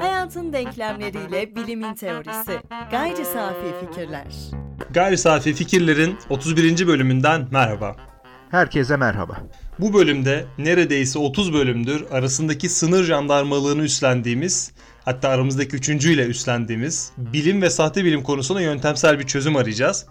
Hayatın denklemleriyle bilimin teorisi. Gayri safi fikirler. Gayri safi fikirlerin 31. bölümünden merhaba. Herkese merhaba. Bu bölümde neredeyse 30 bölümdür arasındaki sınır jandarmalığını üstlendiğimiz, hatta aramızdaki üçüncüyle üstlendiğimiz bilim ve sahte bilim konusuna yöntemsel bir çözüm arayacağız.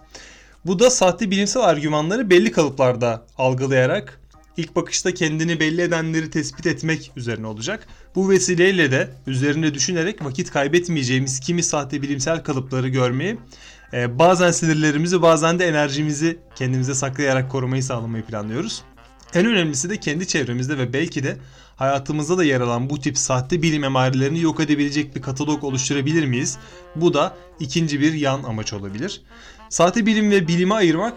Bu da sahte bilimsel argümanları belli kalıplarda algılayarak ilk bakışta kendini belli edenleri tespit etmek üzerine olacak. Bu vesileyle de üzerine düşünerek vakit kaybetmeyeceğimiz kimi sahte bilimsel kalıpları görmeyi, e, bazen sinirlerimizi bazen de enerjimizi kendimize saklayarak korumayı sağlamayı planlıyoruz. En önemlisi de kendi çevremizde ve belki de hayatımızda da yer alan bu tip sahte bilim emarelerini yok edebilecek bir katalog oluşturabilir miyiz? Bu da ikinci bir yan amaç olabilir. Sahte bilim ve bilime ayırmak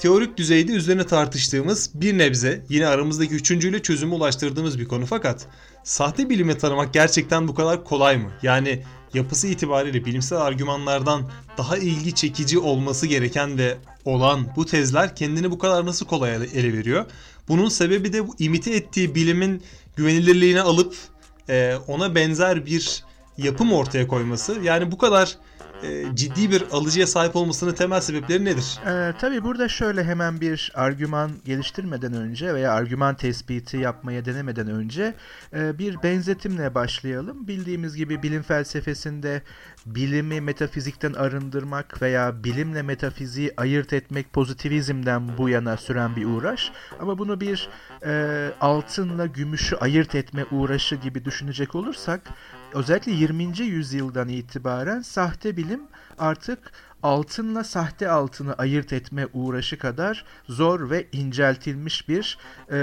teorik düzeyde üzerine tartıştığımız bir nebze yine aramızdaki üçüncüyle çözüme ulaştırdığımız bir konu fakat sahte bilimi tanımak gerçekten bu kadar kolay mı? Yani yapısı itibariyle bilimsel argümanlardan daha ilgi çekici olması gereken ve olan bu tezler kendini bu kadar nasıl kolay ele veriyor? Bunun sebebi de bu imite ettiği bilimin güvenilirliğini alıp e, ona benzer bir yapım ortaya koyması. Yani bu kadar e, ciddi bir alıcıya sahip olmasının temel sebepleri nedir? Ee, tabii burada şöyle hemen bir argüman geliştirmeden önce veya argüman tespiti yapmaya denemeden önce e, bir benzetimle başlayalım. Bildiğimiz gibi bilim felsefesinde bilimi metafizikten arındırmak veya bilimle metafiziği ayırt etmek pozitivizmden bu yana süren bir uğraş. Ama bunu bir e, altınla gümüşü ayırt etme uğraşı gibi düşünecek olursak özellikle 20. yüzyıldan itibaren sahte bilim artık altınla sahte altını ayırt etme uğraşı kadar zor ve inceltilmiş bir e,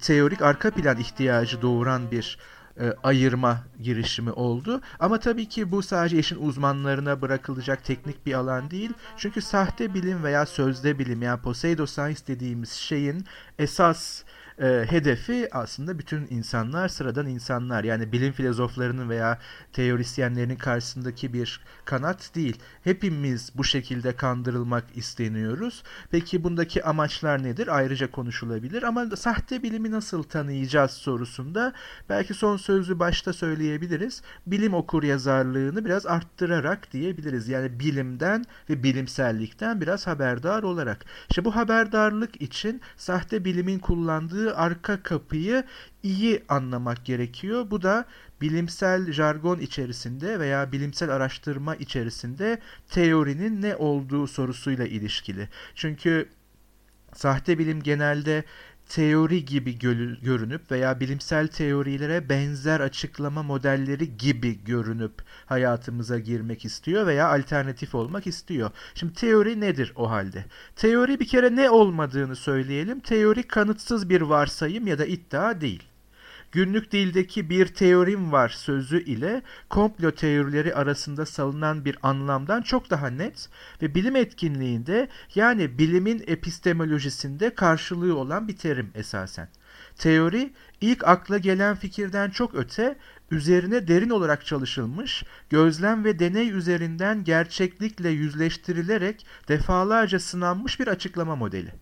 teorik arka plan ihtiyacı doğuran bir e, ayırma girişimi oldu. Ama tabii ki bu sadece işin uzmanlarına bırakılacak teknik bir alan değil. Çünkü sahte bilim veya sözde bilim yani pseudoscience dediğimiz şeyin esas e, hedefi aslında bütün insanlar, sıradan insanlar. Yani bilim filozoflarının veya teorisyenlerin karşısındaki bir kanat değil. Hepimiz bu şekilde kandırılmak isteniyoruz. Peki bundaki amaçlar nedir? Ayrıca konuşulabilir ama sahte bilimi nasıl tanıyacağız sorusunda belki son sözü başta söyleyebiliriz. Bilim okur yazarlığını biraz arttırarak diyebiliriz. Yani bilimden ve bilimsellikten biraz haberdar olarak. İşte bu haberdarlık için sahte bilimin kullandığı arka kapıyı iyi anlamak gerekiyor. Bu da bilimsel jargon içerisinde veya bilimsel araştırma içerisinde teorinin ne olduğu sorusuyla ilişkili. Çünkü sahte bilim genelde teori gibi görünüp veya bilimsel teorilere benzer açıklama modelleri gibi görünüp hayatımıza girmek istiyor veya alternatif olmak istiyor. Şimdi teori nedir o halde? Teori bir kere ne olmadığını söyleyelim. Teori kanıtsız bir varsayım ya da iddia değil günlük dildeki bir teorim var sözü ile komplo teorileri arasında salınan bir anlamdan çok daha net ve bilim etkinliğinde yani bilimin epistemolojisinde karşılığı olan bir terim esasen. Teori ilk akla gelen fikirden çok öte üzerine derin olarak çalışılmış, gözlem ve deney üzerinden gerçeklikle yüzleştirilerek defalarca sınanmış bir açıklama modeli.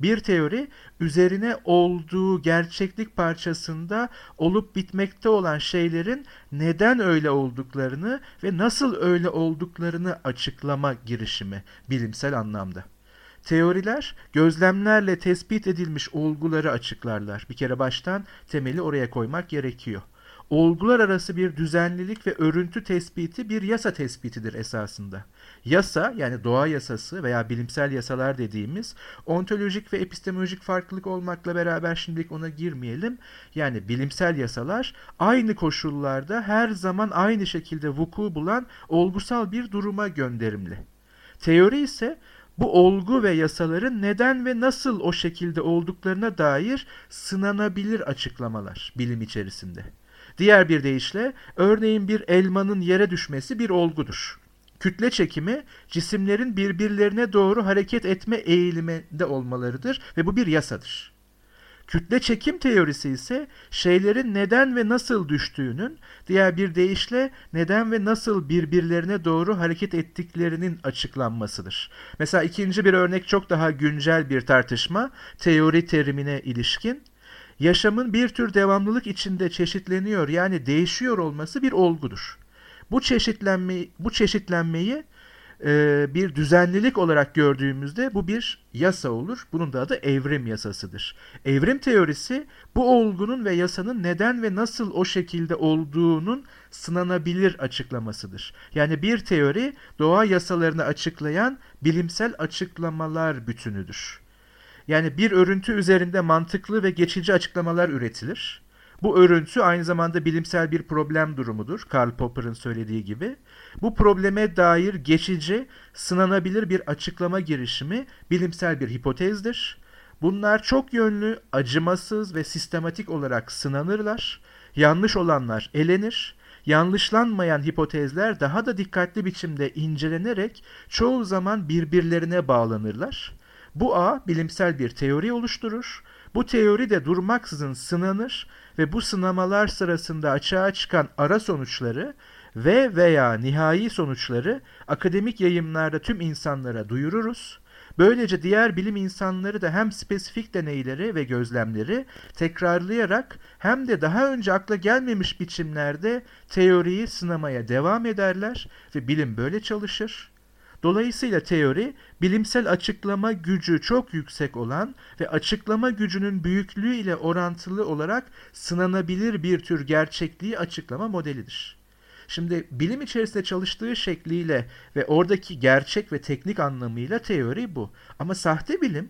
Bir teori üzerine olduğu gerçeklik parçasında olup bitmekte olan şeylerin neden öyle olduklarını ve nasıl öyle olduklarını açıklama girişimi bilimsel anlamda. Teoriler gözlemlerle tespit edilmiş olguları açıklarlar. Bir kere baştan temeli oraya koymak gerekiyor olgular arası bir düzenlilik ve örüntü tespiti bir yasa tespitidir esasında. Yasa yani doğa yasası veya bilimsel yasalar dediğimiz ontolojik ve epistemolojik farklılık olmakla beraber şimdilik ona girmeyelim. Yani bilimsel yasalar aynı koşullarda her zaman aynı şekilde vuku bulan olgusal bir duruma gönderimli. Teori ise bu olgu ve yasaların neden ve nasıl o şekilde olduklarına dair sınanabilir açıklamalar bilim içerisinde. Diğer bir deyişle örneğin bir elmanın yere düşmesi bir olgudur. Kütle çekimi cisimlerin birbirlerine doğru hareket etme eğiliminde olmalarıdır ve bu bir yasadır. Kütle çekim teorisi ise şeylerin neden ve nasıl düştüğünün, diğer bir deyişle neden ve nasıl birbirlerine doğru hareket ettiklerinin açıklanmasıdır. Mesela ikinci bir örnek çok daha güncel bir tartışma, teori terimine ilişkin. yaşamın bir tür devamlılık içinde çeşitleniyor yani değişiyor olması bir olgudur. Bu çeşitlenmeyi bu çeşitlenmeyi e, bir düzenlilik olarak gördüğümüzde bu bir yasa olur. Bunun da adı evrim yasasıdır. Evrim teorisi bu olgunun ve yasanın neden ve nasıl o şekilde olduğunun sınanabilir açıklamasıdır. Yani bir teori doğa yasalarını açıklayan bilimsel açıklamalar bütünüdür. Yani bir örüntü üzerinde mantıklı ve geçici açıklamalar üretilir. Bu örüntü aynı zamanda bilimsel bir problem durumudur. Karl Popper'ın söylediği gibi. Bu probleme dair geçici, sınanabilir bir açıklama girişimi bilimsel bir hipotezdir. Bunlar çok yönlü, acımasız ve sistematik olarak sınanırlar. Yanlış olanlar elenir. Yanlışlanmayan hipotezler daha da dikkatli biçimde incelenerek çoğu zaman birbirlerine bağlanırlar. Bu ağ bilimsel bir teori oluşturur. Bu teori de durmaksızın sınanır ve bu sınamalar sırasında açığa çıkan ara sonuçları ve veya nihai sonuçları akademik yayımlarda tüm insanlara duyururuz. Böylece diğer bilim insanları da hem spesifik deneyleri ve gözlemleri tekrarlayarak hem de daha önce akla gelmemiş biçimlerde teoriyi sınamaya devam ederler ve bilim böyle çalışır. Dolayısıyla teori, bilimsel açıklama gücü çok yüksek olan ve açıklama gücünün büyüklüğü ile orantılı olarak sınanabilir bir tür gerçekliği açıklama modelidir. Şimdi bilim içerisinde çalıştığı şekliyle ve oradaki gerçek ve teknik anlamıyla teori bu. Ama sahte bilim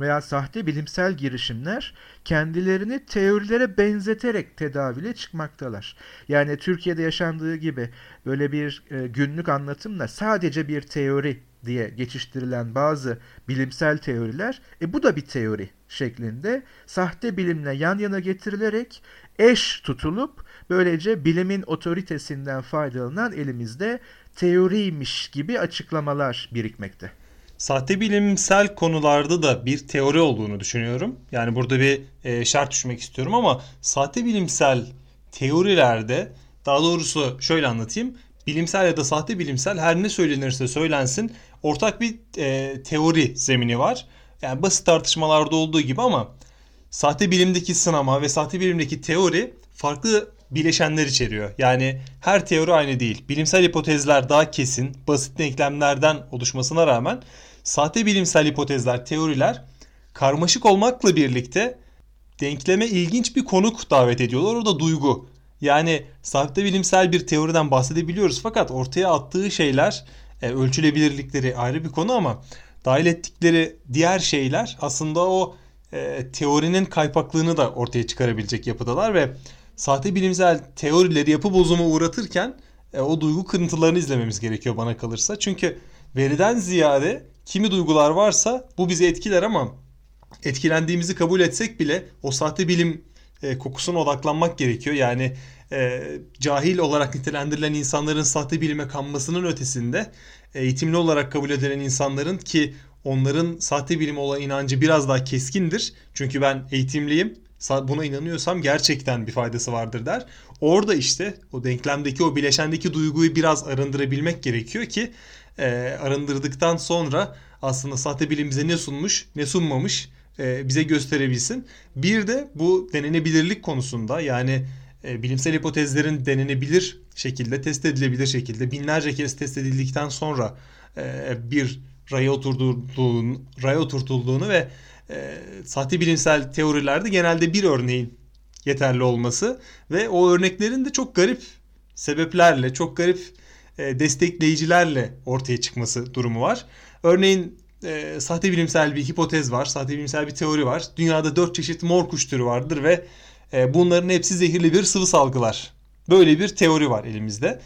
veya sahte bilimsel girişimler kendilerini teorilere benzeterek tedavile çıkmaktalar. Yani Türkiye'de yaşandığı gibi böyle bir e, günlük anlatımla sadece bir teori diye geçiştirilen bazı bilimsel teoriler, e bu da bir teori şeklinde sahte bilimle yan yana getirilerek eş tutulup böylece bilimin otoritesinden faydalanan elimizde teoriymiş gibi açıklamalar birikmekte. Sahte bilimsel konularda da bir teori olduğunu düşünüyorum. Yani burada bir e, şart düşmek istiyorum ama sahte bilimsel teorilerde daha doğrusu şöyle anlatayım. Bilimsel ya da sahte bilimsel her ne söylenirse söylensin ortak bir e, teori zemini var. Yani basit tartışmalarda olduğu gibi ama sahte bilimdeki sınama ve sahte bilimdeki teori farklı bileşenler içeriyor. Yani her teori aynı değil. Bilimsel hipotezler daha kesin, basit denklemlerden oluşmasına rağmen sahte bilimsel hipotezler, teoriler karmaşık olmakla birlikte denkleme ilginç bir konuk davet ediyorlar. O da duygu. Yani sahte bilimsel bir teoriden bahsedebiliyoruz fakat ortaya attığı şeyler e, ölçülebilirlikleri ayrı bir konu ama dahil ettikleri diğer şeyler aslında o e, teorinin kaypaklığını da ortaya çıkarabilecek yapıdalar ve sahte bilimsel teorileri yapı bozuma uğratırken e, o duygu kırıntılarını izlememiz gerekiyor bana kalırsa. Çünkü veriden ziyade kimi duygular varsa bu bizi etkiler ama etkilendiğimizi kabul etsek bile o sahte bilim e, kokusuna odaklanmak gerekiyor. Yani e, cahil olarak nitelendirilen insanların sahte bilime kanmasının ötesinde eğitimli olarak kabul edilen insanların ki onların sahte bilim olan inancı biraz daha keskindir. Çünkü ben eğitimliyim buna inanıyorsam gerçekten bir faydası vardır der. Orada işte o denklemdeki o bileşendeki duyguyu biraz arındırabilmek gerekiyor ki e, arındırdıktan sonra aslında sahte bilim bize ne sunmuş ne sunmamış e, bize gösterebilsin. Bir de bu denenebilirlik konusunda yani e, bilimsel hipotezlerin denenebilir şekilde test edilebilir şekilde binlerce kez test edildikten sonra e, bir raya oturtulduğunu, raya oturtulduğunu ve e, sahte bilimsel teorilerde genelde bir örneğin yeterli olması ve o örneklerin de çok garip sebeplerle, çok garip destekleyicilerle ortaya çıkması durumu var. Örneğin e, sahte bilimsel bir hipotez var, sahte bilimsel bir teori var. Dünyada dört çeşit mor kuş türü vardır ve e, bunların hepsi zehirli bir sıvı salgılar. Böyle bir teori var elimizde.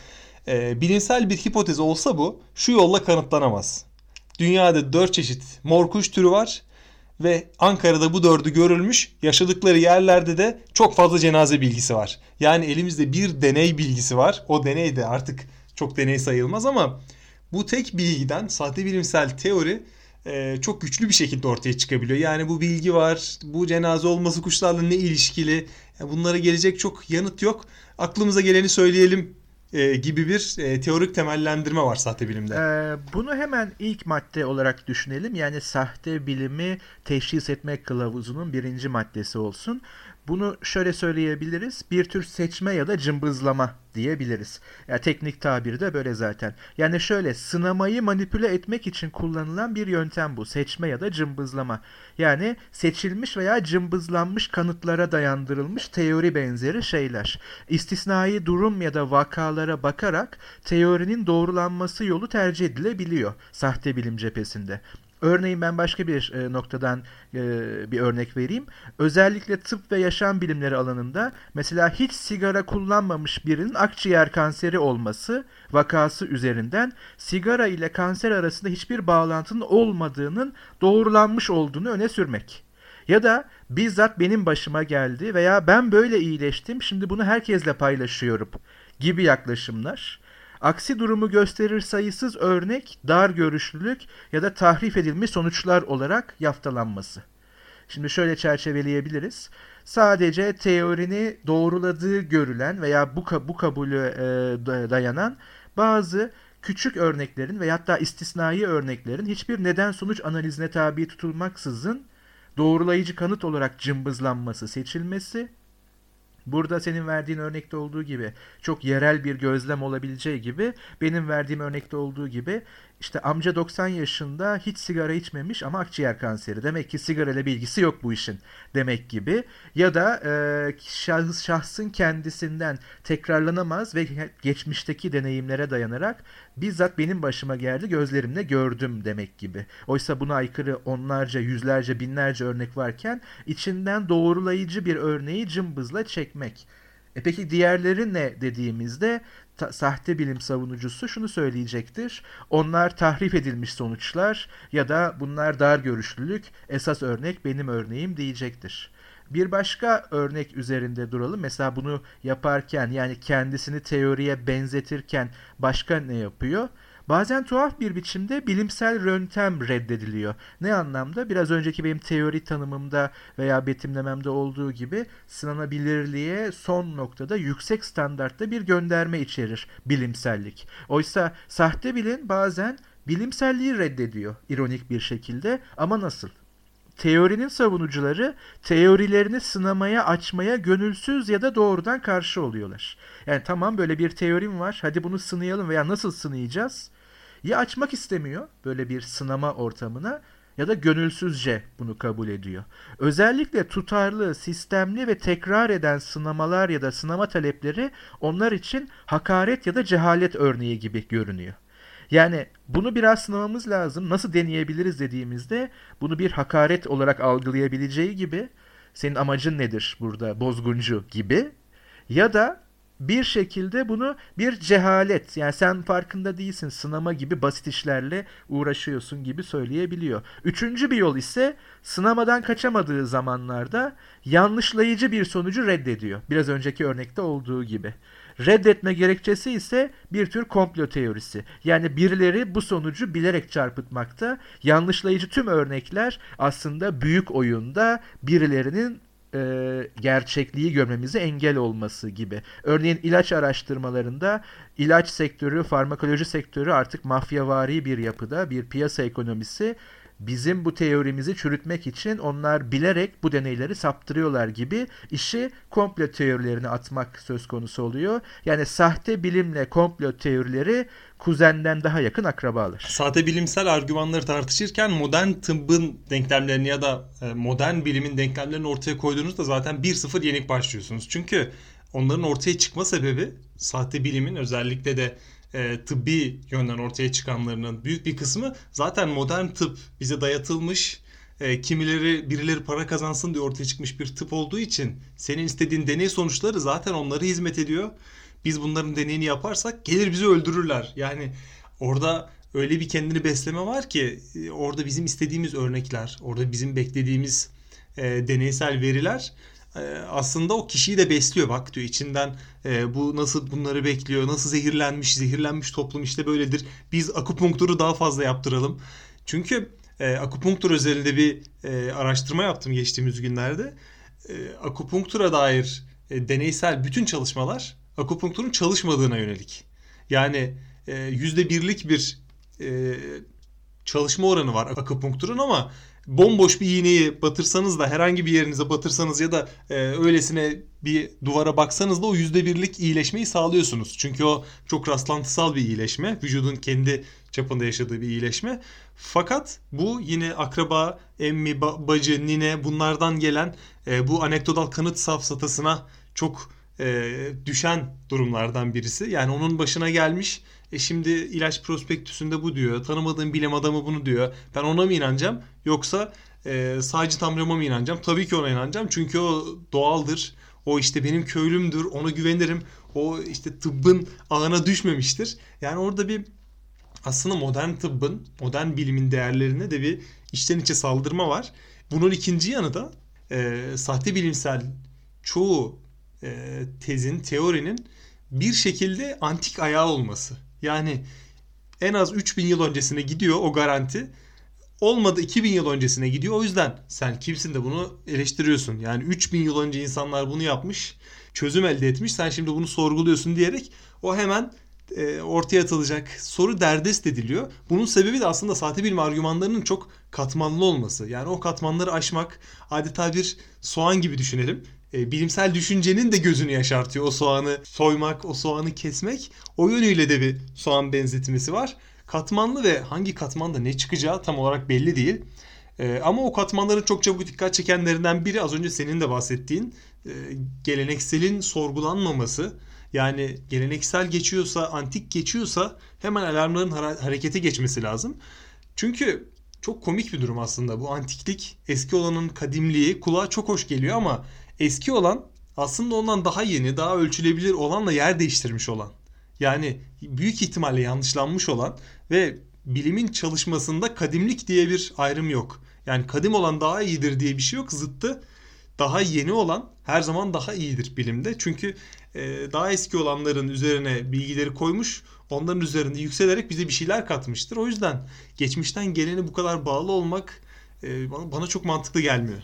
E, bilimsel bir hipotez olsa bu şu yolla kanıtlanamaz. Dünyada dört çeşit mor kuş türü var ve Ankara'da bu dördü görülmüş. Yaşadıkları yerlerde de çok fazla cenaze bilgisi var. Yani elimizde bir deney bilgisi var. O deney de artık çok deney sayılmaz ama bu tek bilgiden sahte bilimsel teori e, çok güçlü bir şekilde ortaya çıkabiliyor. Yani bu bilgi var, bu cenaze olması kuşlarla ne ilişkili? Yani bunlara gelecek çok yanıt yok. Aklımıza geleni söyleyelim e, gibi bir e, teorik temellendirme var sahte bilimde. Ee, bunu hemen ilk madde olarak düşünelim. Yani sahte bilimi teşhis etmek kılavuzunun birinci maddesi olsun. Bunu şöyle söyleyebiliriz. Bir tür seçme ya da cımbızlama diyebiliriz. Yani teknik tabiri de böyle zaten. Yani şöyle sınamayı manipüle etmek için kullanılan bir yöntem bu. Seçme ya da cımbızlama. Yani seçilmiş veya cımbızlanmış kanıtlara dayandırılmış teori benzeri şeyler. İstisnai durum ya da vakalara bakarak teorinin doğrulanması yolu tercih edilebiliyor sahte bilim cephesinde. Örneğin ben başka bir e, noktadan e, bir örnek vereyim. Özellikle tıp ve yaşam bilimleri alanında mesela hiç sigara kullanmamış birinin akciğer kanseri olması vakası üzerinden sigara ile kanser arasında hiçbir bağlantının olmadığının doğrulanmış olduğunu öne sürmek. Ya da bizzat benim başıma geldi veya ben böyle iyileştim şimdi bunu herkesle paylaşıyorum gibi yaklaşımlar Aksi durumu gösterir sayısız örnek dar görüşlülük ya da tahrif edilmiş sonuçlar olarak yaftalanması. Şimdi şöyle çerçeveleyebiliriz. Sadece teorini doğruladığı görülen veya bu, bu kabulü e, dayanan bazı küçük örneklerin veya hatta istisnai örneklerin hiçbir neden sonuç analizine tabi tutulmaksızın doğrulayıcı kanıt olarak cımbızlanması, seçilmesi Burada senin verdiğin örnekte olduğu gibi çok yerel bir gözlem olabileceği gibi benim verdiğim örnekte olduğu gibi işte amca 90 yaşında hiç sigara içmemiş ama akciğer kanseri. Demek ki sigara ile bilgisi yok bu işin demek gibi. Ya da e, şahıs şahsın kendisinden tekrarlanamaz ve geçmişteki deneyimlere dayanarak bizzat benim başıma geldi gözlerimle gördüm demek gibi. Oysa buna aykırı onlarca, yüzlerce, binlerce örnek varken içinden doğrulayıcı bir örneği cımbızla çekmek. E peki diğerleri ne dediğimizde ta- sahte bilim savunucusu şunu söyleyecektir. Onlar tahrif edilmiş sonuçlar ya da bunlar dar görüşlülük, esas örnek benim örneğim diyecektir. Bir başka örnek üzerinde duralım. Mesela bunu yaparken yani kendisini teoriye benzetirken başka ne yapıyor? Bazen tuhaf bir biçimde bilimsel yöntem reddediliyor. Ne anlamda? Biraz önceki benim teori tanımımda veya betimlememde olduğu gibi sınanabilirliğe son noktada yüksek standartta bir gönderme içerir bilimsellik. Oysa sahte bilim bazen bilimselliği reddediyor ironik bir şekilde ama nasıl? Teorinin savunucuları teorilerini sınamaya açmaya gönülsüz ya da doğrudan karşı oluyorlar. Yani tamam böyle bir teorim var hadi bunu sınayalım veya nasıl sınayacağız? Ya açmak istemiyor böyle bir sınama ortamına ya da gönülsüzce bunu kabul ediyor. Özellikle tutarlı, sistemli ve tekrar eden sınamalar ya da sınama talepleri onlar için hakaret ya da cehalet örneği gibi görünüyor. Yani bunu biraz sınamamız lazım. Nasıl deneyebiliriz dediğimizde bunu bir hakaret olarak algılayabileceği gibi senin amacın nedir burada bozguncu gibi ya da bir şekilde bunu bir cehalet yani sen farkında değilsin sınama gibi basit işlerle uğraşıyorsun gibi söyleyebiliyor. Üçüncü bir yol ise sınamadan kaçamadığı zamanlarda yanlışlayıcı bir sonucu reddediyor. Biraz önceki örnekte olduğu gibi. Reddetme gerekçesi ise bir tür komplo teorisi. Yani birileri bu sonucu bilerek çarpıtmakta. Yanlışlayıcı tüm örnekler aslında büyük oyunda birilerinin e, gerçekliği görmemize engel olması gibi. Örneğin ilaç araştırmalarında ilaç sektörü, farmakoloji sektörü artık mafyavari bir yapıda, bir piyasa ekonomisi bizim bu teorimizi çürütmek için onlar bilerek bu deneyleri saptırıyorlar gibi işi komplo teorilerine atmak söz konusu oluyor. Yani sahte bilimle komplo teorileri kuzenden daha yakın akrabalar. Sahte bilimsel argümanları tartışırken modern tıbbın denklemlerini ya da e, modern bilimin denklemlerini ortaya koyduğunuzda zaten 1-0 yenik başlıyorsunuz. Çünkü onların ortaya çıkma sebebi sahte bilimin özellikle de e, tıbbi yönden ortaya çıkanlarının büyük bir kısmı zaten modern tıp bize dayatılmış e, kimileri birileri para kazansın diye ortaya çıkmış bir tıp olduğu için senin istediğin deney sonuçları zaten onlara hizmet ediyor. Biz bunların deneyini yaparsak gelir bizi öldürürler. Yani orada öyle bir kendini besleme var ki e, orada bizim istediğimiz örnekler, orada bizim beklediğimiz e, deneysel veriler aslında o kişiyi de besliyor. Bak diyor içinden e, bu nasıl bunları bekliyor, nasıl zehirlenmiş, zehirlenmiş toplum işte böyledir. Biz akupunkturu daha fazla yaptıralım. Çünkü e, akupunktur özelinde bir e, araştırma yaptım geçtiğimiz günlerde. E, akupunktura dair e, deneysel bütün çalışmalar akupunkturun çalışmadığına yönelik. Yani e, yüzde birlik bir e, çalışma oranı var akupunkturun ama bomboş bir iğneyi batırsanız da herhangi bir yerinize batırsanız ya da e, öylesine bir duvara baksanız da o yüzde birlik iyileşmeyi sağlıyorsunuz. Çünkü o çok rastlantısal bir iyileşme. Vücudun kendi çapında yaşadığı bir iyileşme. Fakat bu yine akraba, emmi, bacı, nine bunlardan gelen e, bu anekdotal kanıt safsatasına çok e, düşen durumlardan birisi. Yani onun başına gelmiş. E şimdi ilaç prospektüsünde bu diyor. Tanımadığım bilim adamı bunu diyor. Ben ona mı inanacağım? Yoksa e, sadece Tanrı'ma mı inanacağım? Tabii ki ona inanacağım. Çünkü o doğaldır. O işte benim köylümdür. Ona güvenirim. O işte tıbbın ağına düşmemiştir. Yani orada bir aslında modern tıbbın, modern bilimin değerlerine de bir içten içe saldırma var. Bunun ikinci yanı da e, sahte bilimsel çoğu e, tezin, teorinin bir şekilde antik ayağı olması. Yani en az 3000 yıl öncesine gidiyor o garanti. Olmadı 2000 yıl öncesine gidiyor. O yüzden sen kimsin de bunu eleştiriyorsun. Yani 3000 yıl önce insanlar bunu yapmış, çözüm elde etmiş. Sen şimdi bunu sorguluyorsun diyerek o hemen e, ortaya atılacak soru derdest ediliyor. Bunun sebebi de aslında sahte bilim argümanlarının çok katmanlı olması. Yani o katmanları aşmak adeta bir soğan gibi düşünelim. E, bilimsel düşüncenin de gözünü yaşartıyor o soğanı soymak, o soğanı kesmek. O yönüyle de bir soğan benzetmesi var. Katmanlı ve hangi katmanda ne çıkacağı tam olarak belli değil. E, ama o katmanların çok çabuk dikkat çekenlerinden biri az önce senin de bahsettiğin e, gelenekselin sorgulanmaması yani geleneksel geçiyorsa, antik geçiyorsa hemen alarmların harekete geçmesi lazım. Çünkü çok komik bir durum aslında. Bu antiklik, eski olanın kadimliği kulağa çok hoş geliyor ama eski olan aslında ondan daha yeni, daha ölçülebilir olanla yer değiştirmiş olan. Yani büyük ihtimalle yanlışlanmış olan ve bilimin çalışmasında kadimlik diye bir ayrım yok. Yani kadim olan daha iyidir diye bir şey yok. Zıttı daha yeni olan her zaman daha iyidir bilimde. Çünkü e, daha eski olanların üzerine bilgileri koymuş, onların üzerinde yükselerek bize bir şeyler katmıştır. O yüzden geçmişten geleni bu kadar bağlı olmak e, bana çok mantıklı gelmiyor.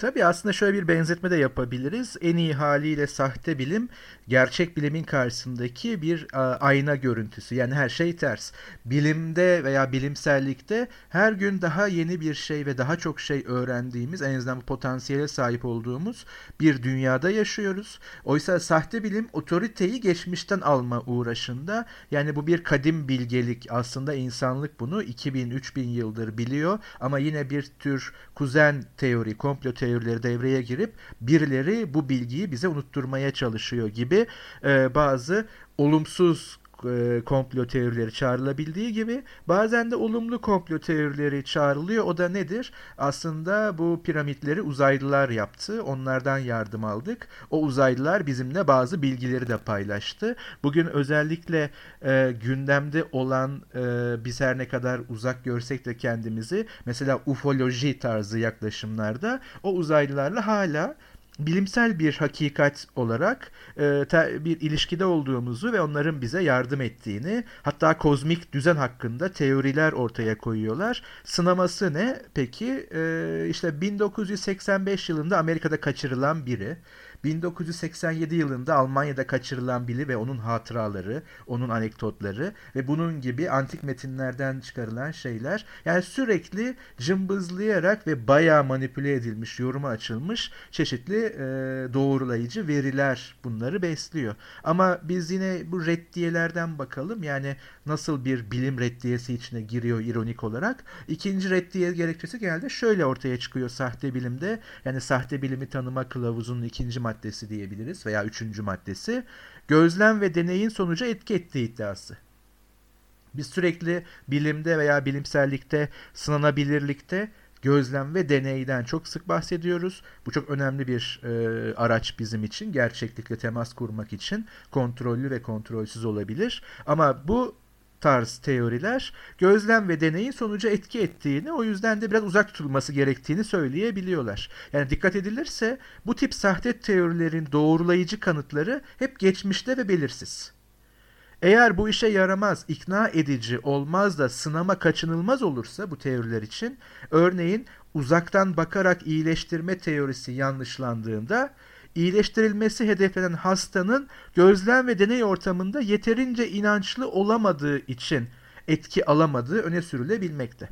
Tabii aslında şöyle bir benzetme de yapabiliriz. En iyi haliyle sahte bilim gerçek bilimin karşısındaki bir ayna görüntüsü. Yani her şey ters. Bilimde veya bilimsellikte her gün daha yeni bir şey ve daha çok şey öğrendiğimiz, en azından bu potansiyele sahip olduğumuz bir dünyada yaşıyoruz. Oysa sahte bilim otoriteyi geçmişten alma uğraşında. Yani bu bir kadim bilgelik. Aslında insanlık bunu 2000-3000 yıldır biliyor ama yine bir tür kuzen teori, komplo teorileri devreye girip birileri bu bilgiyi bize unutturmaya çalışıyor gibi e, bazı olumsuz e, komplo teorileri çağrılabildiği gibi bazen de olumlu komplo teorileri çağrılıyor. O da nedir? Aslında bu piramitleri uzaylılar yaptı. Onlardan yardım aldık. O uzaylılar bizimle bazı bilgileri de paylaştı. Bugün özellikle e, gündemde olan e, biz her ne kadar uzak görsek de kendimizi mesela ufoloji tarzı yaklaşımlarda o uzaylılarla hala bilimsel bir hakikat olarak e, te, bir ilişkide olduğumuzu ve onların bize yardım ettiğini hatta kozmik düzen hakkında teoriler ortaya koyuyorlar. Sınaması ne? Peki e, işte 1985 yılında Amerika'da kaçırılan biri 1987 yılında Almanya'da kaçırılan biri ve onun hatıraları, onun anekdotları ve bunun gibi antik metinlerden çıkarılan şeyler yani sürekli cımbızlayarak ve bayağı manipüle edilmiş, yoruma açılmış çeşitli e, doğrulayıcı veriler bunları besliyor. Ama biz yine bu reddiyelerden bakalım. Yani nasıl bir bilim reddiyesi içine giriyor ironik olarak. İkinci reddiye gerekçesi geldi. Şöyle ortaya çıkıyor sahte bilimde. Yani sahte bilimi tanıma kılavuzunun ikinci maddesi diyebiliriz veya üçüncü maddesi. Gözlem ve deneyin sonucu etki ettiği iddiası. Biz sürekli bilimde veya bilimsellikte, sınanabilirlikte gözlem ve deneyden çok sık bahsediyoruz. Bu çok önemli bir e, araç bizim için. Gerçeklikle temas kurmak için kontrollü ve kontrolsüz olabilir. Ama bu tarz teoriler gözlem ve deneyin sonucu etki ettiğini o yüzden de biraz uzak tutulması gerektiğini söyleyebiliyorlar. Yani dikkat edilirse bu tip sahte teorilerin doğrulayıcı kanıtları hep geçmişte ve belirsiz. Eğer bu işe yaramaz, ikna edici olmaz da sınama kaçınılmaz olursa bu teoriler için, örneğin uzaktan bakarak iyileştirme teorisi yanlışlandığında iyileştirilmesi hedeflenen hastanın gözlem ve deney ortamında yeterince inançlı olamadığı için etki alamadığı öne sürülebilmekte.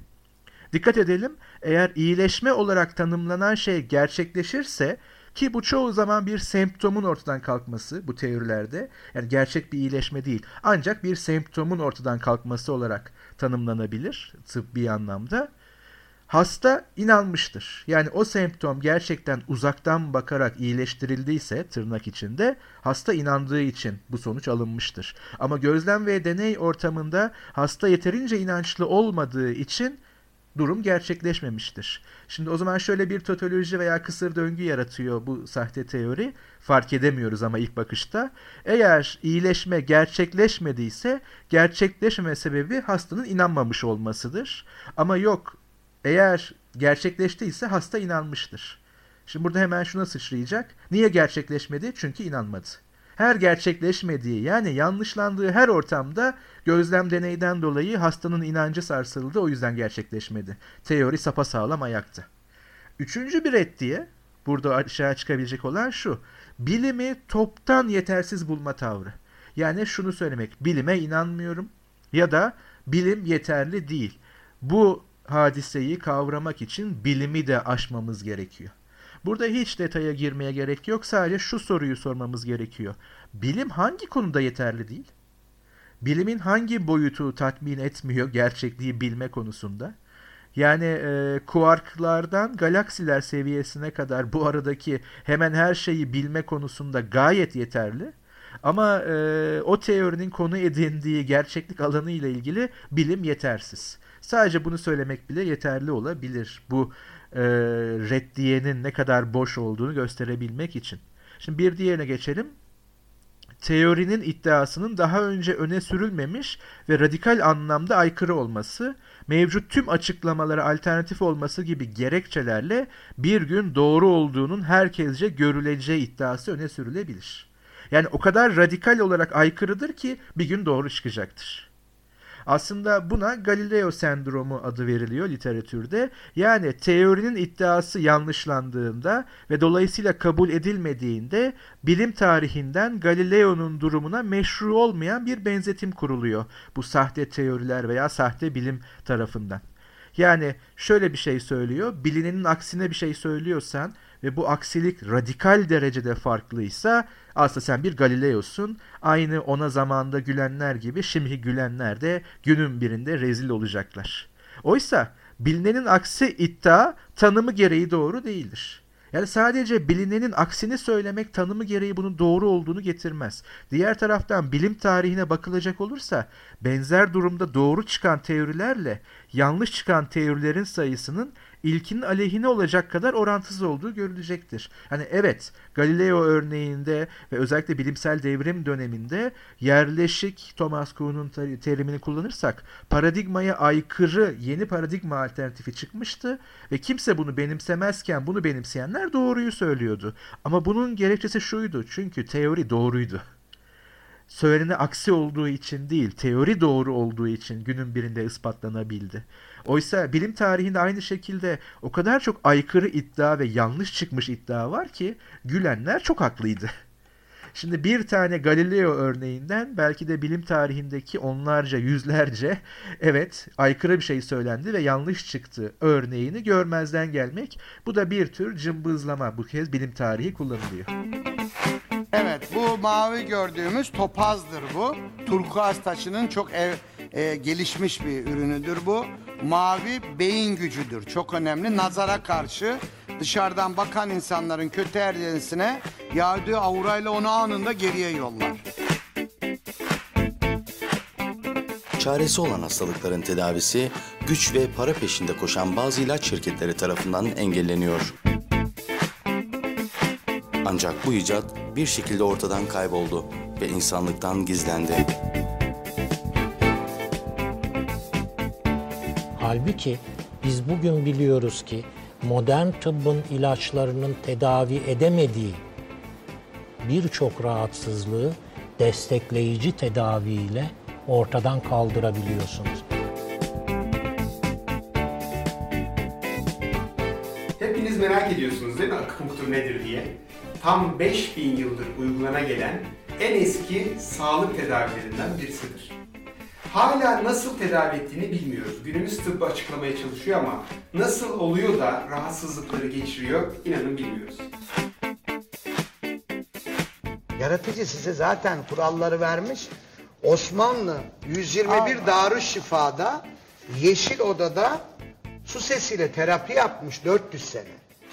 Dikkat edelim eğer iyileşme olarak tanımlanan şey gerçekleşirse ki bu çoğu zaman bir semptomun ortadan kalkması bu teorilerde yani gerçek bir iyileşme değil ancak bir semptomun ortadan kalkması olarak tanımlanabilir tıbbi anlamda. Hasta inanmıştır. Yani o semptom gerçekten uzaktan bakarak iyileştirildiyse tırnak içinde hasta inandığı için bu sonuç alınmıştır. Ama gözlem ve deney ortamında hasta yeterince inançlı olmadığı için durum gerçekleşmemiştir. Şimdi o zaman şöyle bir totoloji veya kısır döngü yaratıyor bu sahte teori. Fark edemiyoruz ama ilk bakışta. Eğer iyileşme gerçekleşmediyse gerçekleşmeme sebebi hastanın inanmamış olmasıdır. Ama yok eğer gerçekleştiyse hasta inanmıştır. Şimdi burada hemen şuna sıçrayacak. Niye gerçekleşmedi? Çünkü inanmadı. Her gerçekleşmediği yani yanlışlandığı her ortamda gözlem deneyden dolayı hastanın inancı sarsıldı o yüzden gerçekleşmedi. Teori sapasağlam ayakta. Üçüncü bir ettiye burada aşağı çıkabilecek olan şu. Bilimi toptan yetersiz bulma tavrı. Yani şunu söylemek bilime inanmıyorum ya da bilim yeterli değil. Bu hadiseyi kavramak için bilimi de aşmamız gerekiyor. Burada hiç detaya girmeye gerek yok. Sadece şu soruyu sormamız gerekiyor. Bilim hangi konuda yeterli değil? Bilimin hangi boyutu tatmin etmiyor gerçekliği bilme konusunda? Yani e, kuarklardan galaksiler seviyesine kadar bu aradaki hemen her şeyi bilme konusunda gayet yeterli. Ama e, o teorinin konu edindiği gerçeklik alanı ile ilgili bilim yetersiz. Sadece bunu söylemek bile yeterli olabilir. Bu e, reddiyenin ne kadar boş olduğunu gösterebilmek için. Şimdi bir diğerine geçelim. Teorinin iddiasının daha önce öne sürülmemiş ve radikal anlamda aykırı olması, mevcut tüm açıklamalara alternatif olması gibi gerekçelerle bir gün doğru olduğunun herkesce görüleceği iddiası öne sürülebilir. Yani o kadar radikal olarak aykırıdır ki bir gün doğru çıkacaktır. Aslında buna Galileo sendromu adı veriliyor literatürde. Yani teorinin iddiası yanlışlandığında ve dolayısıyla kabul edilmediğinde bilim tarihinden Galileo'nun durumuna meşru olmayan bir benzetim kuruluyor bu sahte teoriler veya sahte bilim tarafından. Yani şöyle bir şey söylüyor, bilinenin aksine bir şey söylüyorsan ve bu aksilik radikal derecede farklıysa aslında sen bir Galileo'sun. Aynı ona zamanda gülenler gibi şimdi gülenler de günün birinde rezil olacaklar. Oysa bilinenin aksi iddia tanımı gereği doğru değildir. Yani sadece bilinenin aksini söylemek tanımı gereği bunun doğru olduğunu getirmez. Diğer taraftan bilim tarihine bakılacak olursa benzer durumda doğru çıkan teorilerle yanlış çıkan teorilerin sayısının ilkinin aleyhine olacak kadar orantısız olduğu görülecektir. Yani evet Galileo örneğinde ve özellikle bilimsel devrim döneminde yerleşik Thomas Kuhn'un terimini kullanırsak paradigmaya aykırı yeni paradigma alternatifi çıkmıştı ve kimse bunu benimsemezken bunu benimseyenler doğruyu söylüyordu. Ama bunun gerekçesi şuydu çünkü teori doğruydu söylene aksi olduğu için değil, teori doğru olduğu için günün birinde ispatlanabildi. Oysa bilim tarihinde aynı şekilde o kadar çok aykırı iddia ve yanlış çıkmış iddia var ki gülenler çok haklıydı. Şimdi bir tane Galileo örneğinden belki de bilim tarihindeki onlarca, yüzlerce evet aykırı bir şey söylendi ve yanlış çıktı örneğini görmezden gelmek. Bu da bir tür cımbızlama. Bu kez bilim tarihi kullanılıyor. Evet bu mavi gördüğümüz topazdır bu. Turkuaz taşının çok ev, e, gelişmiş bir ürünüdür bu. Mavi beyin gücüdür. Çok önemli. Nazara karşı dışarıdan bakan insanların kötü enerjisine yağdığı aurayla onu anında geriye yollar. Çaresi olan hastalıkların tedavisi güç ve para peşinde koşan bazı ilaç şirketleri tarafından engelleniyor. Ancak bu icat bir şekilde ortadan kayboldu ve insanlıktan gizlendi. Halbuki biz bugün biliyoruz ki modern tıbbın ilaçlarının tedavi edemediği birçok rahatsızlığı destekleyici tedaviyle ortadan kaldırabiliyorsunuz. Hepiniz merak ediyorsunuz değil mi akupunktur nedir diye? Tam 5000 yıldır uygulana gelen en eski sağlık tedavilerinden birisidir. Hala nasıl tedavi ettiğini bilmiyoruz. Günümüz tıbbı açıklamaya çalışıyor ama nasıl oluyor da rahatsızlıkları geçiriyor inanın bilmiyoruz. Yaratıcı size zaten kuralları vermiş. Osmanlı 121 Darüşşifa'da Yeşil Oda'da su sesiyle terapi yapmış 400 sene.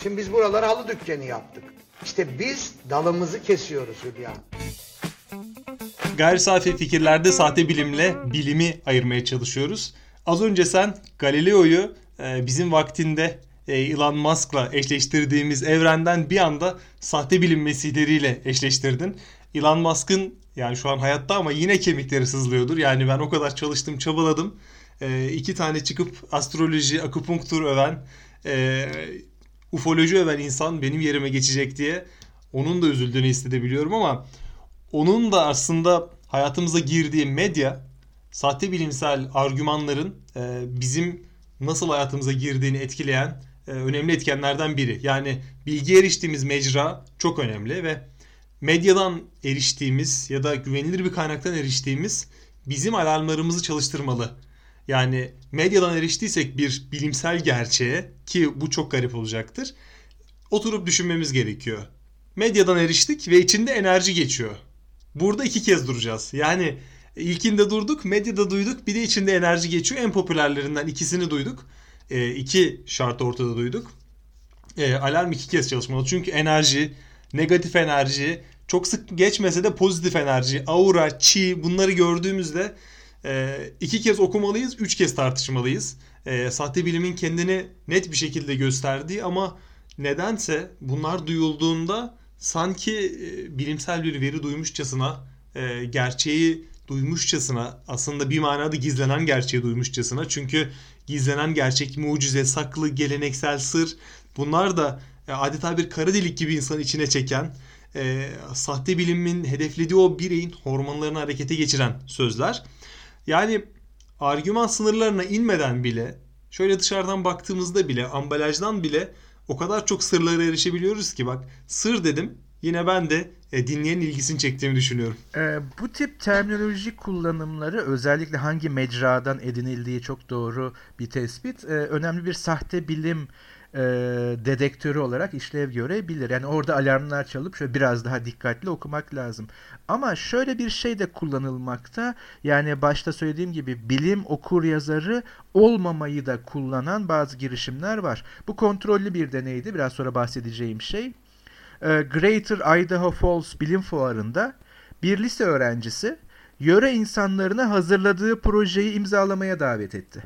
Şimdi biz buralara halı dükkanı yaptık. İşte biz dalımızı kesiyoruz Hülya. Gayri safi fikirlerde sahte bilimle bilimi ayırmaya çalışıyoruz. Az önce sen Galileo'yu e, bizim vaktinde e, Elon Musk'la eşleştirdiğimiz evrenden bir anda sahte bilim mesihleriyle eşleştirdin. Elon Musk'ın yani şu an hayatta ama yine kemikleri sızlıyordur. Yani ben o kadar çalıştım, çabaladım. E, iki tane çıkıp astroloji, akupunktur öven, e, ufoloji öven insan benim yerime geçecek diye onun da üzüldüğünü hissedebiliyorum ama onun da aslında hayatımıza girdiği medya sahte bilimsel argümanların e, bizim nasıl hayatımıza girdiğini etkileyen e, önemli etkenlerden biri. Yani bilgi eriştiğimiz mecra çok önemli ve medyadan eriştiğimiz ya da güvenilir bir kaynaktan eriştiğimiz bizim alarmlarımızı çalıştırmalı. Yani medyadan eriştiysek bir bilimsel gerçeğe ki bu çok garip olacaktır. Oturup düşünmemiz gerekiyor. Medyadan eriştik ve içinde enerji geçiyor. Burada iki kez duracağız. Yani ilkinde durduk, medyada duyduk, bir de içinde enerji geçiyor. En popülerlerinden ikisini duyduk. E, iki şart ortada duyduk. E, alarm iki kez çalışmalı. Çünkü enerji, negatif enerji, çok sık geçmese de pozitif enerji, aura, chi bunları gördüğümüzde e, iki kez okumalıyız, üç kez tartışmalıyız. E, sahte bilimin kendini net bir şekilde gösterdiği ama nedense bunlar duyulduğunda sanki e, bilimsel bir veri duymuşçasına, e, gerçeği duymuşçasına, aslında bir manada gizlenen gerçeği duymuşçasına. Çünkü gizlenen gerçek, mucize, saklı, geleneksel sır bunlar da e, adeta bir kara delik gibi insanı içine çeken, sahte bilimin hedeflediği o bireyin hormonlarını harekete geçiren sözler. Yani argüman sınırlarına inmeden bile, şöyle dışarıdan baktığımızda bile, ambalajdan bile o kadar çok sırlara erişebiliyoruz ki bak sır dedim yine ben de e, dinleyenin ilgisini çektiğimi düşünüyorum. E, bu tip terminoloji kullanımları özellikle hangi mecradan edinildiği çok doğru bir tespit. E, önemli bir sahte bilim e, dedektörü olarak işlev görebilir. Yani orada alarmlar çalıp şöyle biraz daha dikkatli okumak lazım. Ama şöyle bir şey de kullanılmakta. Yani başta söylediğim gibi bilim okur yazarı olmamayı da kullanan bazı girişimler var. Bu kontrollü bir deneydi. Biraz sonra bahsedeceğim şey. E, Greater Idaho Falls Bilim Fuarı'nda bir lise öğrencisi yöre insanlarına hazırladığı projeyi imzalamaya davet etti.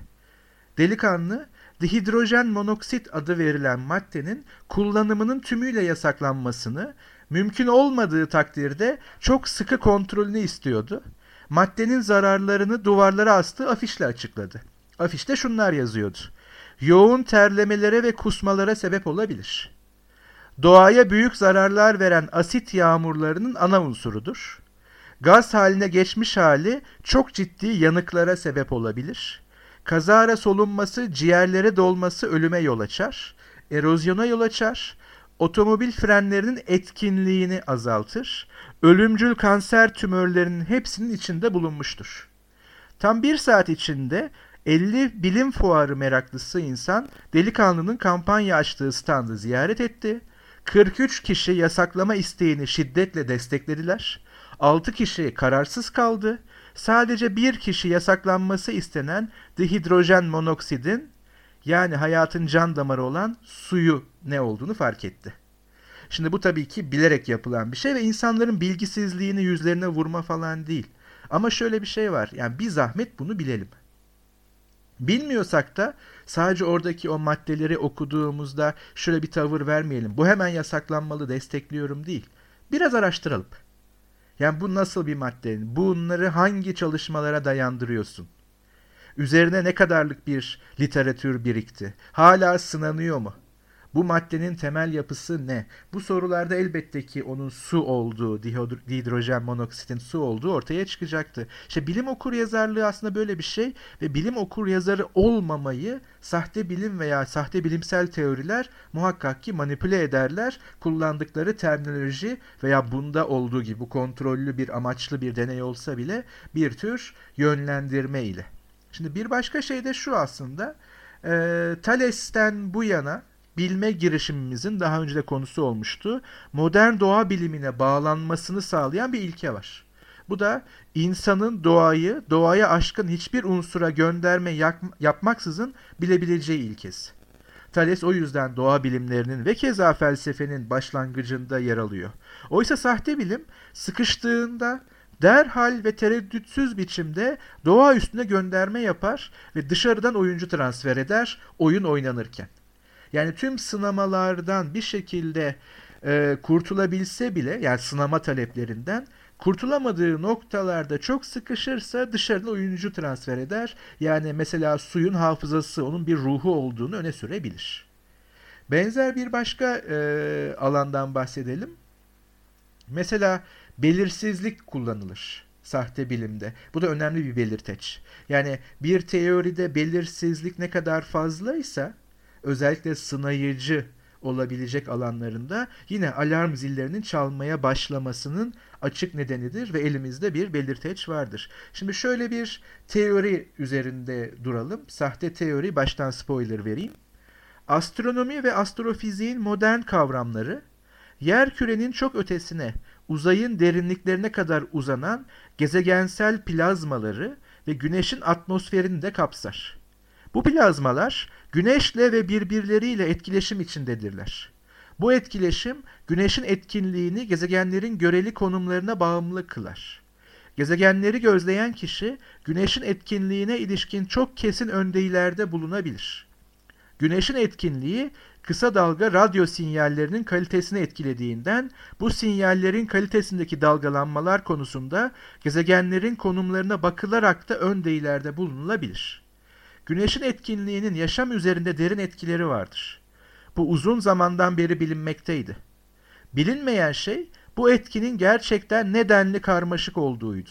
Delikanlı dihidrojen monoksit adı verilen maddenin kullanımının tümüyle yasaklanmasını, mümkün olmadığı takdirde çok sıkı kontrolünü istiyordu. Maddenin zararlarını duvarlara astığı afişle açıkladı. Afişte şunlar yazıyordu. Yoğun terlemelere ve kusmalara sebep olabilir. Doğaya büyük zararlar veren asit yağmurlarının ana unsurudur. Gaz haline geçmiş hali çok ciddi yanıklara sebep olabilir. Kazara solunması, ciğerlere dolması ölüme yol açar. Erozyona yol açar. Otomobil frenlerinin etkinliğini azaltır. Ölümcül kanser tümörlerinin hepsinin içinde bulunmuştur. Tam bir saat içinde 50 bilim fuarı meraklısı insan delikanlının kampanya açtığı standı ziyaret etti. 43 kişi yasaklama isteğini şiddetle desteklediler. 6 kişi kararsız kaldı sadece bir kişi yasaklanması istenen dihidrojen monoksidin yani hayatın can damarı olan suyu ne olduğunu fark etti. Şimdi bu tabii ki bilerek yapılan bir şey ve insanların bilgisizliğini yüzlerine vurma falan değil. Ama şöyle bir şey var. Yani bir zahmet bunu bilelim. Bilmiyorsak da sadece oradaki o maddeleri okuduğumuzda şöyle bir tavır vermeyelim. Bu hemen yasaklanmalı destekliyorum değil. Biraz araştıralım. Yani bu nasıl bir madde? Bunları hangi çalışmalara dayandırıyorsun? Üzerine ne kadarlık bir literatür birikti? Hala sınanıyor mu? Bu maddenin temel yapısı ne? Bu sorularda elbette ki onun su olduğu, dihidrojen monoksitin su olduğu ortaya çıkacaktı. İşte bilim okur yazarlığı aslında böyle bir şey ve bilim okur yazarı olmamayı sahte bilim veya sahte bilimsel teoriler muhakkak ki manipüle ederler. Kullandıkları terminoloji veya bunda olduğu gibi bu kontrollü bir amaçlı bir deney olsa bile bir tür yönlendirme ile. Şimdi bir başka şey de şu aslında. E, Thales'ten bu yana bilme girişimimizin daha önce de konusu olmuştu. Modern doğa bilimine bağlanmasını sağlayan bir ilke var. Bu da insanın doğayı doğaya aşkın hiçbir unsura gönderme yapmaksızın bilebileceği ilkesi. Thales o yüzden doğa bilimlerinin ve keza felsefenin başlangıcında yer alıyor. Oysa sahte bilim sıkıştığında derhal ve tereddütsüz biçimde doğa üstüne gönderme yapar ve dışarıdan oyuncu transfer eder oyun oynanırken. Yani tüm sınamalardan bir şekilde e, kurtulabilse bile yani sınama taleplerinden kurtulamadığı noktalarda çok sıkışırsa dışarıdan oyuncu transfer eder. Yani mesela suyun hafızası onun bir ruhu olduğunu öne sürebilir. Benzer bir başka e, alandan bahsedelim. Mesela belirsizlik kullanılır sahte bilimde. Bu da önemli bir belirteç. Yani bir teoride belirsizlik ne kadar fazlaysa özellikle sınayıcı olabilecek alanlarında yine alarm zillerinin çalmaya başlamasının açık nedenidir ve elimizde bir belirteç vardır. Şimdi şöyle bir teori üzerinde duralım. Sahte teori baştan spoiler vereyim. Astronomi ve astrofiziğin modern kavramları yer kürenin çok ötesine, uzayın derinliklerine kadar uzanan gezegensel plazmaları ve güneşin atmosferini de kapsar. Bu plazmalar güneşle ve birbirleriyle etkileşim içindedirler. Bu etkileşim güneşin etkinliğini gezegenlerin göreli konumlarına bağımlı kılar. Gezegenleri gözleyen kişi güneşin etkinliğine ilişkin çok kesin öndeyilerde bulunabilir. Güneşin etkinliği kısa dalga radyo sinyallerinin kalitesini etkilediğinden bu sinyallerin kalitesindeki dalgalanmalar konusunda gezegenlerin konumlarına bakılarak da öndeyilerde bulunulabilir. Güneşin etkinliğinin yaşam üzerinde derin etkileri vardır. Bu uzun zamandan beri bilinmekteydi. Bilinmeyen şey bu etkinin gerçekten nedenli karmaşık olduğuydu.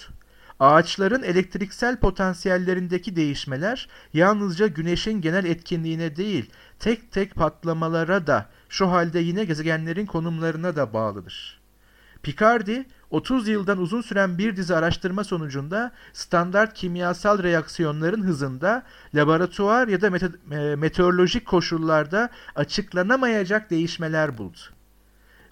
Ağaçların elektriksel potansiyellerindeki değişmeler yalnızca güneşin genel etkinliğine değil, tek tek patlamalara da şu halde yine gezegenlerin konumlarına da bağlıdır. Picardi 30 yıldan uzun süren bir dizi araştırma sonucunda standart kimyasal reaksiyonların hızında laboratuvar ya da mete- meteorolojik koşullarda açıklanamayacak değişmeler buldu.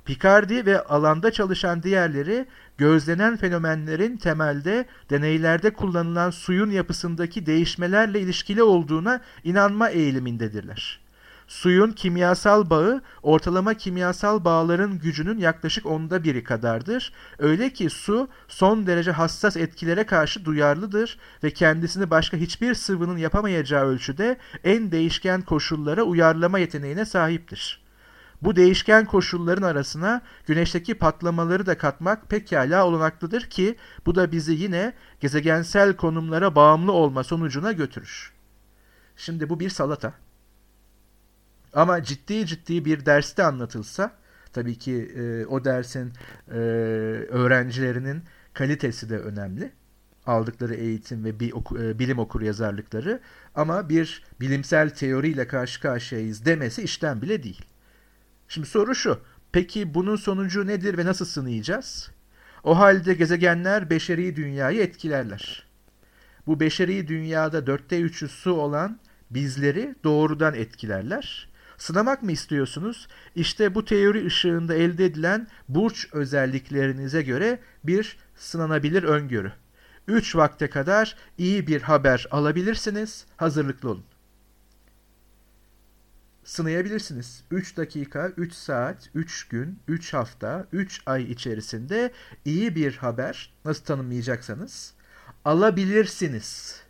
Picardi ve alanda çalışan diğerleri gözlenen fenomenlerin temelde deneylerde kullanılan suyun yapısındaki değişmelerle ilişkili olduğuna inanma eğilimindedirler. Suyun kimyasal bağı ortalama kimyasal bağların gücünün yaklaşık onda biri kadardır. Öyle ki su son derece hassas etkilere karşı duyarlıdır ve kendisini başka hiçbir sıvının yapamayacağı ölçüde en değişken koşullara uyarlama yeteneğine sahiptir. Bu değişken koşulların arasına güneşteki patlamaları da katmak pekala olanaklıdır ki bu da bizi yine gezegensel konumlara bağımlı olma sonucuna götürür. Şimdi bu bir salata. Ama ciddi ciddi bir derste anlatılsa tabii ki e, o dersin e, öğrencilerinin kalitesi de önemli. Aldıkları eğitim ve bir oku, e, bilim okur yazarlıkları ama bir bilimsel teoriyle karşı karşıyayız demesi işten bile değil. Şimdi soru şu. Peki bunun sonucu nedir ve nasıl sınayacağız? O halde gezegenler beşeri dünyayı etkilerler. Bu beşeri dünyada dörtte üçü su olan bizleri doğrudan etkilerler. Sınamak mı istiyorsunuz? İşte bu teori ışığında elde edilen burç özelliklerinize göre bir sınanabilir öngörü. 3 vakte kadar iyi bir haber alabilirsiniz. Hazırlıklı olun sınayabilirsiniz. 3 dakika, 3 saat, 3 gün, 3 hafta, 3 ay içerisinde iyi bir haber nasıl tanımlayacaksanız alabilirsiniz.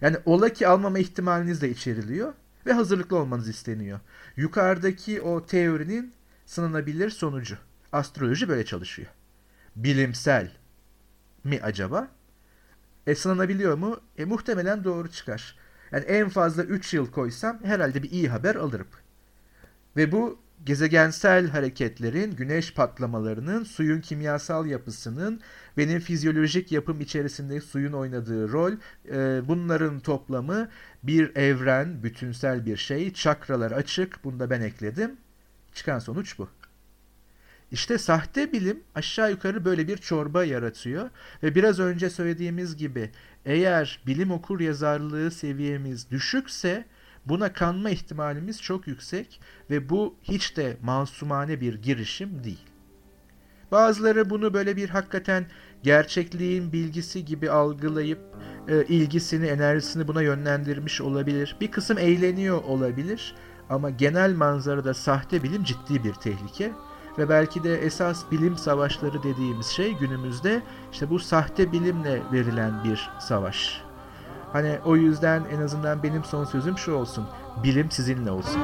Yani ola ki almama ihtimaliniz de içeriliyor ve hazırlıklı olmanız isteniyor. Yukarıdaki o teorinin sınanabilir sonucu. Astroloji böyle çalışıyor. Bilimsel mi acaba? E sınanabiliyor mu? E muhtemelen doğru çıkar. Yani en fazla 3 yıl koysam herhalde bir iyi haber alırım. Ve bu gezegensel hareketlerin, güneş patlamalarının, suyun kimyasal yapısının, benim fizyolojik yapım içerisinde suyun oynadığı rol, e, bunların toplamı bir evren, bütünsel bir şey, çakralar açık, bunu da ben ekledim. Çıkan sonuç bu. İşte sahte bilim aşağı yukarı böyle bir çorba yaratıyor ve biraz önce söylediğimiz gibi eğer bilim okur yazarlığı seviyemiz düşükse buna kanma ihtimalimiz çok yüksek ve bu hiç de masumane bir girişim değil. Bazıları bunu böyle bir hakikaten gerçekliğin bilgisi gibi algılayıp e, ilgisini, enerjisini buna yönlendirmiş olabilir. Bir kısım eğleniyor olabilir ama genel manzarada sahte bilim ciddi bir tehlike ve belki de esas bilim savaşları dediğimiz şey günümüzde işte bu sahte bilimle verilen bir savaş. Hani o yüzden en azından benim son sözüm şu olsun. Bilim sizinle olsun.